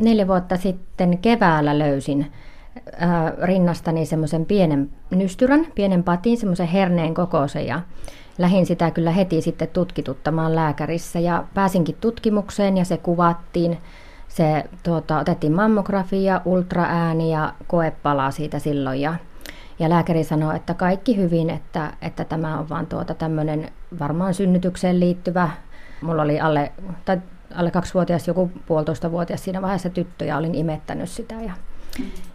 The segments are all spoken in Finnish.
neljä vuotta sitten keväällä löysin äh, rinnastani semmoisen pienen nystyrän, pienen patin, semmoisen herneen kokoisen ja lähdin sitä kyllä heti sitten tutkituttamaan lääkärissä ja pääsinkin tutkimukseen ja se kuvattiin. Se tuota, otettiin mammografia, ultraääni ja koepala siitä silloin ja, ja lääkäri sanoi, että kaikki hyvin, että, että tämä on vaan tuota tämmöinen varmaan synnytykseen liittyvä. Mulla oli alle, tai alle kaksivuotias, joku puolitoista vuotias siinä vaiheessa tyttö ja olin imettänyt sitä. Ja,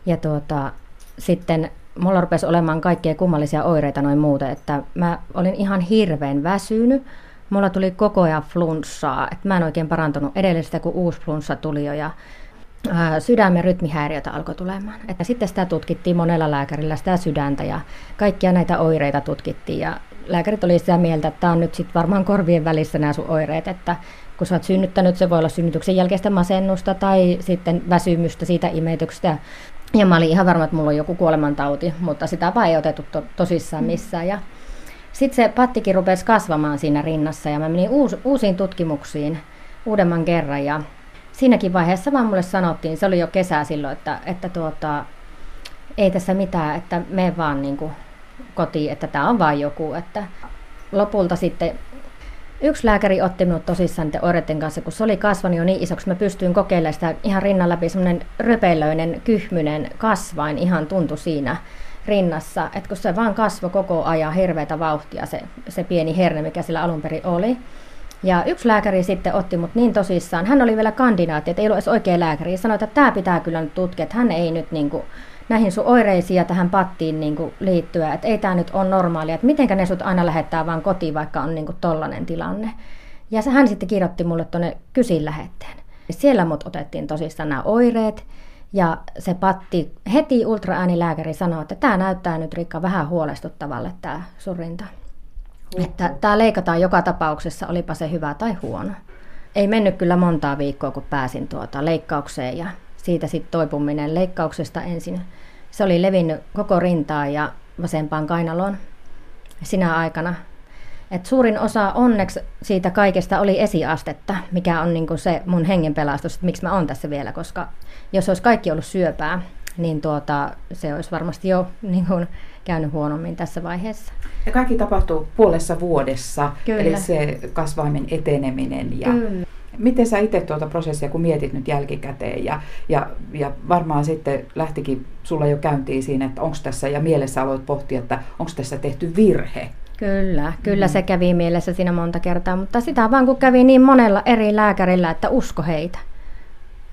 ja tuota, sitten mulla rupesi olemaan kaikkea kummallisia oireita noin muuten, että mä olin ihan hirveän väsynyt. Mulla tuli koko ajan flunssaa, että mä en oikein parantunut edellisestä, kun uusi flunssa tuli jo ja sydämen rytmihäiriötä alkoi tulemaan. Että sitten sitä tutkittiin monella lääkärillä, sitä sydäntä ja kaikkia näitä oireita tutkittiin ja lääkärit oli sitä mieltä, että tämä on nyt sitten varmaan korvien välissä nämä sun oireet, että kun sä oot synnyttänyt, se voi olla synnytyksen jälkeistä masennusta tai sitten väsymystä siitä imetyksestä. Ja mä olin ihan varma, että mulla on joku kuolemantauti, mutta sitä vaan ei otettu to- tosissaan mm. missään. Ja sitten se pattikin rupesi kasvamaan siinä rinnassa ja mä menin uus, uusiin tutkimuksiin uudemman kerran. Ja siinäkin vaiheessa vaan mulle sanottiin, se oli jo kesä silloin, että, että tuota, ei tässä mitään, että me vaan niin kuin kotiin, että tämä on vain joku. Että lopulta sitten Yksi lääkäri otti minut tosissaan niiden oireiden kanssa, kun se oli kasvanut jo niin isoksi, mä pystyin kokeilemaan sitä ihan rinnan läpi, semmoinen röpeilöinen, kyhmynen kasvain ihan tuntui siinä rinnassa, että kun se vaan kasvoi koko ajan hirveätä vauhtia, se, se pieni herne, mikä sillä alun perin oli. Ja yksi lääkäri sitten otti mut niin tosissaan, hän oli vielä kandidaatti, että ei ollut edes oikea lääkäri, sanoi, että tämä pitää kyllä nyt tutkia, että hän ei nyt niin kuin näihin sun oireisiin ja tähän pattiin niin kuin liittyä, että ei tämä nyt ole normaalia, että mitenkä ne sut aina lähettää vaan kotiin, vaikka on niin kuin tollainen tilanne. Ja hän sitten kirjoitti mulle tuonne kysin lähetteen. Siellä mut otettiin tosissaan nämä oireet, ja se patti, heti ultraäänilääkäri sanoi, että tämä näyttää nyt Rikka vähän huolestuttavalle tämä surinta. Että tämä leikataan joka tapauksessa, olipa se hyvä tai huono. Ei mennyt kyllä montaa viikkoa, kun pääsin tuota leikkaukseen ja siitä sitten toipuminen leikkauksesta ensin. Se oli levinnyt koko rintaan ja vasempaan kainaloon sinä aikana. Et suurin osa onneksi siitä kaikesta oli esiastetta, mikä on niinku se mun hengen pelastus, että miksi mä oon tässä vielä, koska jos olisi kaikki ollut syöpää, niin tuota, se olisi varmasti jo niin kuin, käynyt huonommin tässä vaiheessa. Ja kaikki tapahtuu puolessa vuodessa, Kyllä. eli se kasvaimen eteneminen. Ja Kyllä. Miten sä itse tuota prosessia, kun mietit nyt jälkikäteen ja, ja, ja varmaan sitten lähtikin sulla jo käyntiin siinä, että onko tässä, ja mielessä aloit pohtia, että onko tässä tehty virhe? Kyllä, kyllä mm. se kävi mielessä siinä monta kertaa, mutta sitä vaan kun kävi niin monella eri lääkärillä, että usko heitä.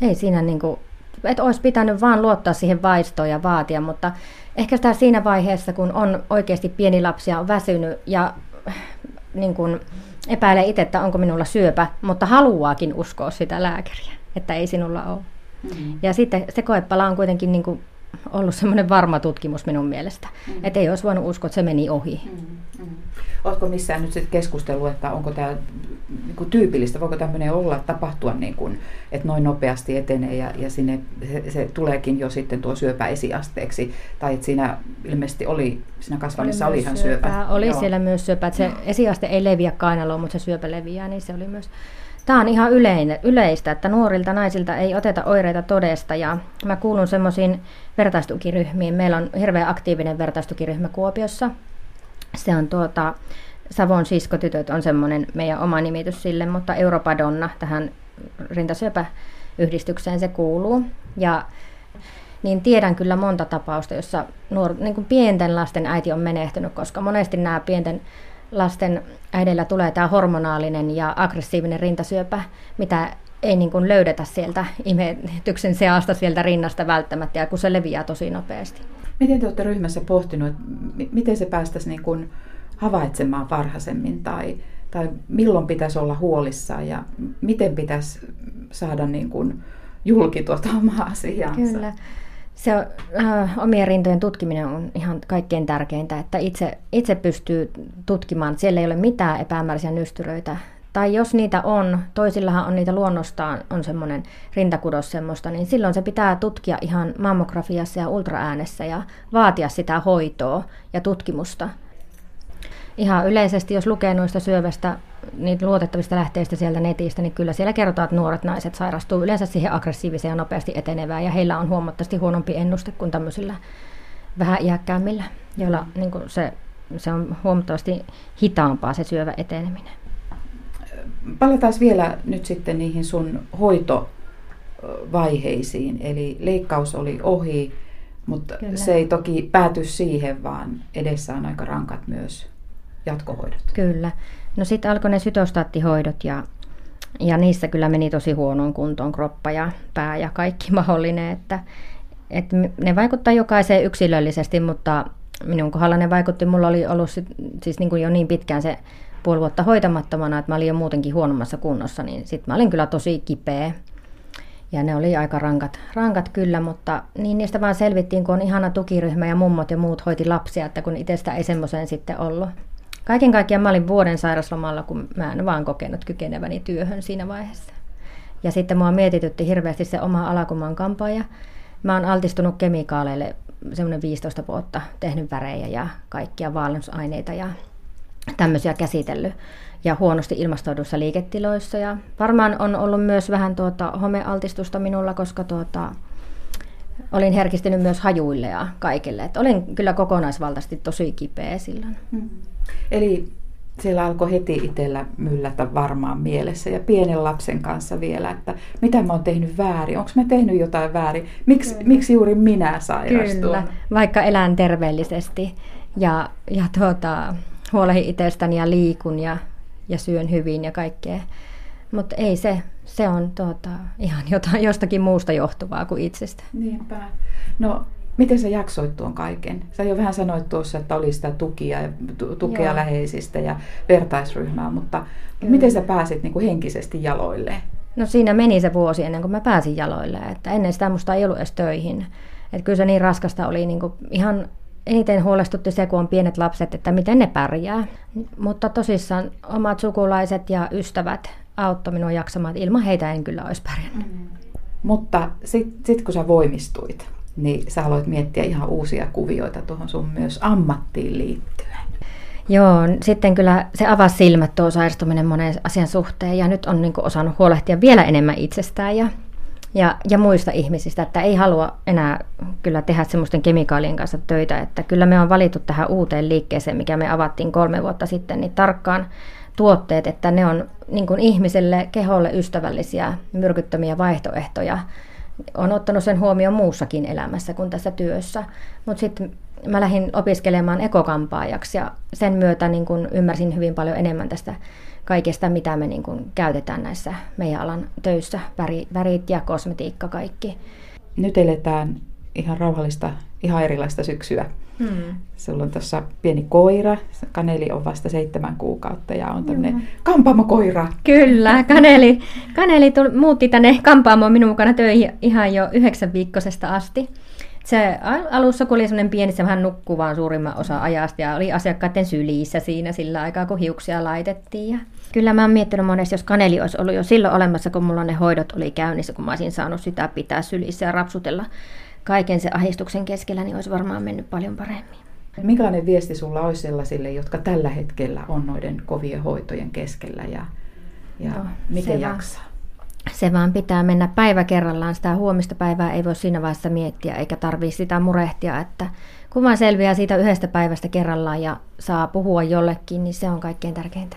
Ei siinä niin kuin, että olisi pitänyt vaan luottaa siihen vaistoon ja vaatia, mutta ehkä sitä siinä vaiheessa, kun on oikeasti pieni lapsi ja on väsynyt ja niin kuin, epäilee itse, että onko minulla syöpä, mutta haluaakin uskoa sitä lääkäriä, että ei sinulla ole. Mm-hmm. Ja sitten se koepala on kuitenkin niin kuin ollut semmoinen varma tutkimus minun mielestä, mm-hmm. että ei olisi voinut uskoa, että se meni ohi. Mm-hmm. Oletko missään nyt sitten keskustellut, että onko tämä niin kuin tyypillistä, voiko tämmöinen olla, tapahtua niin kuin, että noin nopeasti etenee ja, ja sinne se, se tuleekin jo sitten tuo syöpä esiasteeksi, tai että siinä ilmeisesti oli, siinä kasvannissa oli, ihan syöpä. syöpä. Oli Joo. siellä myös syöpä, että se esiaste ei leviä kainaloon, mutta se syöpä leviää, niin se oli myös Tämä on ihan yleinen, yleistä, että nuorilta naisilta ei oteta oireita todesta ja mä kuulun semmoisiin vertaistukiryhmiin. Meillä on hirveän aktiivinen vertaistukiryhmä Kuopiossa. Se on tuota, Savon siskotytöt on semmoinen meidän oma nimitys sille, mutta Europadonna tähän rintasyöpäyhdistykseen se kuuluu. Ja niin tiedän kyllä monta tapausta, jossa nuor, niin kuin pienten lasten äiti on menehtynyt, koska monesti nämä pienten lasten äidillä tulee tämä hormonaalinen ja aggressiivinen rintasyöpä, mitä ei niin kuin löydetä sieltä imetyksen seasta sieltä rinnasta välttämättä, ja kun se leviää tosi nopeasti. Miten te olette ryhmässä pohtinut, miten se päästäisiin niin kuin havaitsemaan varhaisemmin, tai, tai milloin pitäisi olla huolissaan, ja miten pitäisi saada niin kuin julki tuota omaa asiaansa? Kyllä. Se on, äh, omien rintojen tutkiminen on ihan kaikkein tärkeintä, että itse, itse pystyy tutkimaan. Siellä ei ole mitään epämääräisiä nystyröitä. Tai jos niitä on, toisillahan on niitä luonnostaan, on semmoinen rintakudos semmoista, niin silloin se pitää tutkia ihan mammografiassa ja ultraäänessä ja vaatia sitä hoitoa ja tutkimusta. Ihan yleisesti, jos lukee noista syövästä, niitä luotettavista lähteistä sieltä netistä, niin kyllä siellä kerrotaan, että nuoret naiset sairastuu yleensä siihen aggressiiviseen ja nopeasti etenevään, ja heillä on huomattavasti huonompi ennuste kuin tämmöisillä vähän iäkkäämmillä, joilla niin se, se on huomattavasti hitaampaa se syövä eteneminen. Palataan vielä nyt sitten niihin sun hoitovaiheisiin. Eli leikkaus oli ohi, mutta Kyllä. se ei toki pääty siihen, vaan edessä on aika rankat myös jatkohoidot. Kyllä. No sitten alkoi ne sytostaattihoidot ja, ja niissä kyllä meni tosi huonoon kuntoon kroppa ja pää ja kaikki mahdollinen, että, että ne vaikuttaa jokaiseen yksilöllisesti, mutta minun kohdalla ne vaikutti, mulla oli ollut sit, siis niin kuin jo niin pitkään se puoli vuotta hoitamattomana, että mä olin jo muutenkin huonommassa kunnossa, niin sitten mä olin kyllä tosi kipeä. Ja ne oli aika rankat, rankat kyllä, mutta niin niistä vaan selvittiin, kun on ihana tukiryhmä ja mummot ja muut hoiti lapsia, että kun itsestä ei semmoiseen sitten ollut. Kaiken kaikkiaan mä olin vuoden sairaslomalla, kun mä en vaan kokenut kykeneväni työhön siinä vaiheessa. Ja sitten mua mietitytti hirveästi se oma alakuman kampaaja. Mä oon altistunut kemikaaleille semmoinen 15 vuotta, tehnyt värejä ja kaikkia vaellusaineita ja tämmöisiä käsitellyt ja huonosti ilmastoiduissa liiketiloissa. Ja varmaan on ollut myös vähän tuota homealtistusta minulla, koska tuota, olin herkistynyt myös hajuille ja kaikille. Et olin kyllä kokonaisvaltaisesti tosi kipeä silloin. Hmm. Eli siellä alkoi heti itsellä myllätä varmaan mielessä ja pienen lapsen kanssa vielä, että mitä mä oon tehnyt väärin, onko mä tehnyt jotain väärin, Miks, miksi juuri minä sairastun? Kyllä, vaikka elän terveellisesti ja, ja tuota, huolehin itsestäni ja liikun ja, ja syön hyvin ja kaikkea. Mutta ei se, se on tuota, ihan jotain, jostakin muusta johtuvaa kuin itsestä. Niinpä. No, miten sä jaksoit tuon kaiken? Sä jo vähän sanoit tuossa, että oli sitä tukia, tukea Joo. läheisistä ja vertaisryhmää, mutta Kyllä. miten sä pääsit niin kuin henkisesti jaloille? No siinä meni se vuosi ennen kuin mä pääsin jaloille. Että ennen sitä musta ei ollut edes töihin. Että kyllä se niin raskasta oli niin kuin ihan eniten huolestutti se, kun on pienet lapset, että miten ne pärjää. Mutta tosissaan omat sukulaiset ja ystävät auttoi minua jaksamaan, ilman heitä en kyllä olisi pärjännyt. Mm. Mutta sitten sit kun sä voimistuit, niin sä aloit miettiä ihan uusia kuvioita tuohon sun myös ammattiin liittyen. Joo, sitten kyllä se avasi silmät tuo sairastuminen monen asian suhteen ja nyt on niin osannut huolehtia vielä enemmän itsestään ja ja, ja muista ihmisistä, että ei halua enää kyllä tehdä semmoisten kemikaalien kanssa töitä, että kyllä me on valittu tähän uuteen liikkeeseen, mikä me avattiin kolme vuotta sitten, niin tarkkaan tuotteet, että ne on niin ihmiselle, keholle ystävällisiä, myrkyttömiä vaihtoehtoja. On ottanut sen huomioon muussakin elämässä kuin tässä työssä. Mutta sitten mä lähdin opiskelemaan ekokampaajaksi ja sen myötä niin kun ymmärsin hyvin paljon enemmän tästä kaikesta, mitä me niin kuin käytetään näissä meidän alan töissä, värit ja kosmetiikka kaikki. Nyt eletään ihan rauhallista, ihan erilaista syksyä. Hmm. Sulla on tuossa pieni koira, Kaneli on vasta seitsemän kuukautta ja on tämmöinen kampaamokoira. Kyllä, Kaneli, Kaneli tuli, muutti tänne kampaamoon minun mukana töihin ihan jo yhdeksän viikkoisesta asti. Se alussa, kun oli semmoinen pieni, se vähän nukkuu vaan suurimman osa ajasta ja oli asiakkaiden sylissä siinä sillä aikaa, kun hiuksia laitettiin. Ja kyllä mä oon miettinyt monesti, jos kaneli olisi ollut jo silloin olemassa, kun mulla ne hoidot oli käynnissä, kun mä olisin saanut sitä pitää sylissä ja rapsutella kaiken se ahistuksen keskellä, niin olisi varmaan mennyt paljon paremmin. Minkälainen viesti sulla olisi sellaisille, jotka tällä hetkellä on noiden kovien hoitojen keskellä ja, ja no, miten jaksaa? se vaan pitää mennä päivä kerrallaan. Sitä huomista päivää ei voi siinä vaiheessa miettiä eikä tarvitse sitä murehtia, että kun vaan selviää siitä yhdestä päivästä kerrallaan ja saa puhua jollekin, niin se on kaikkein tärkeintä.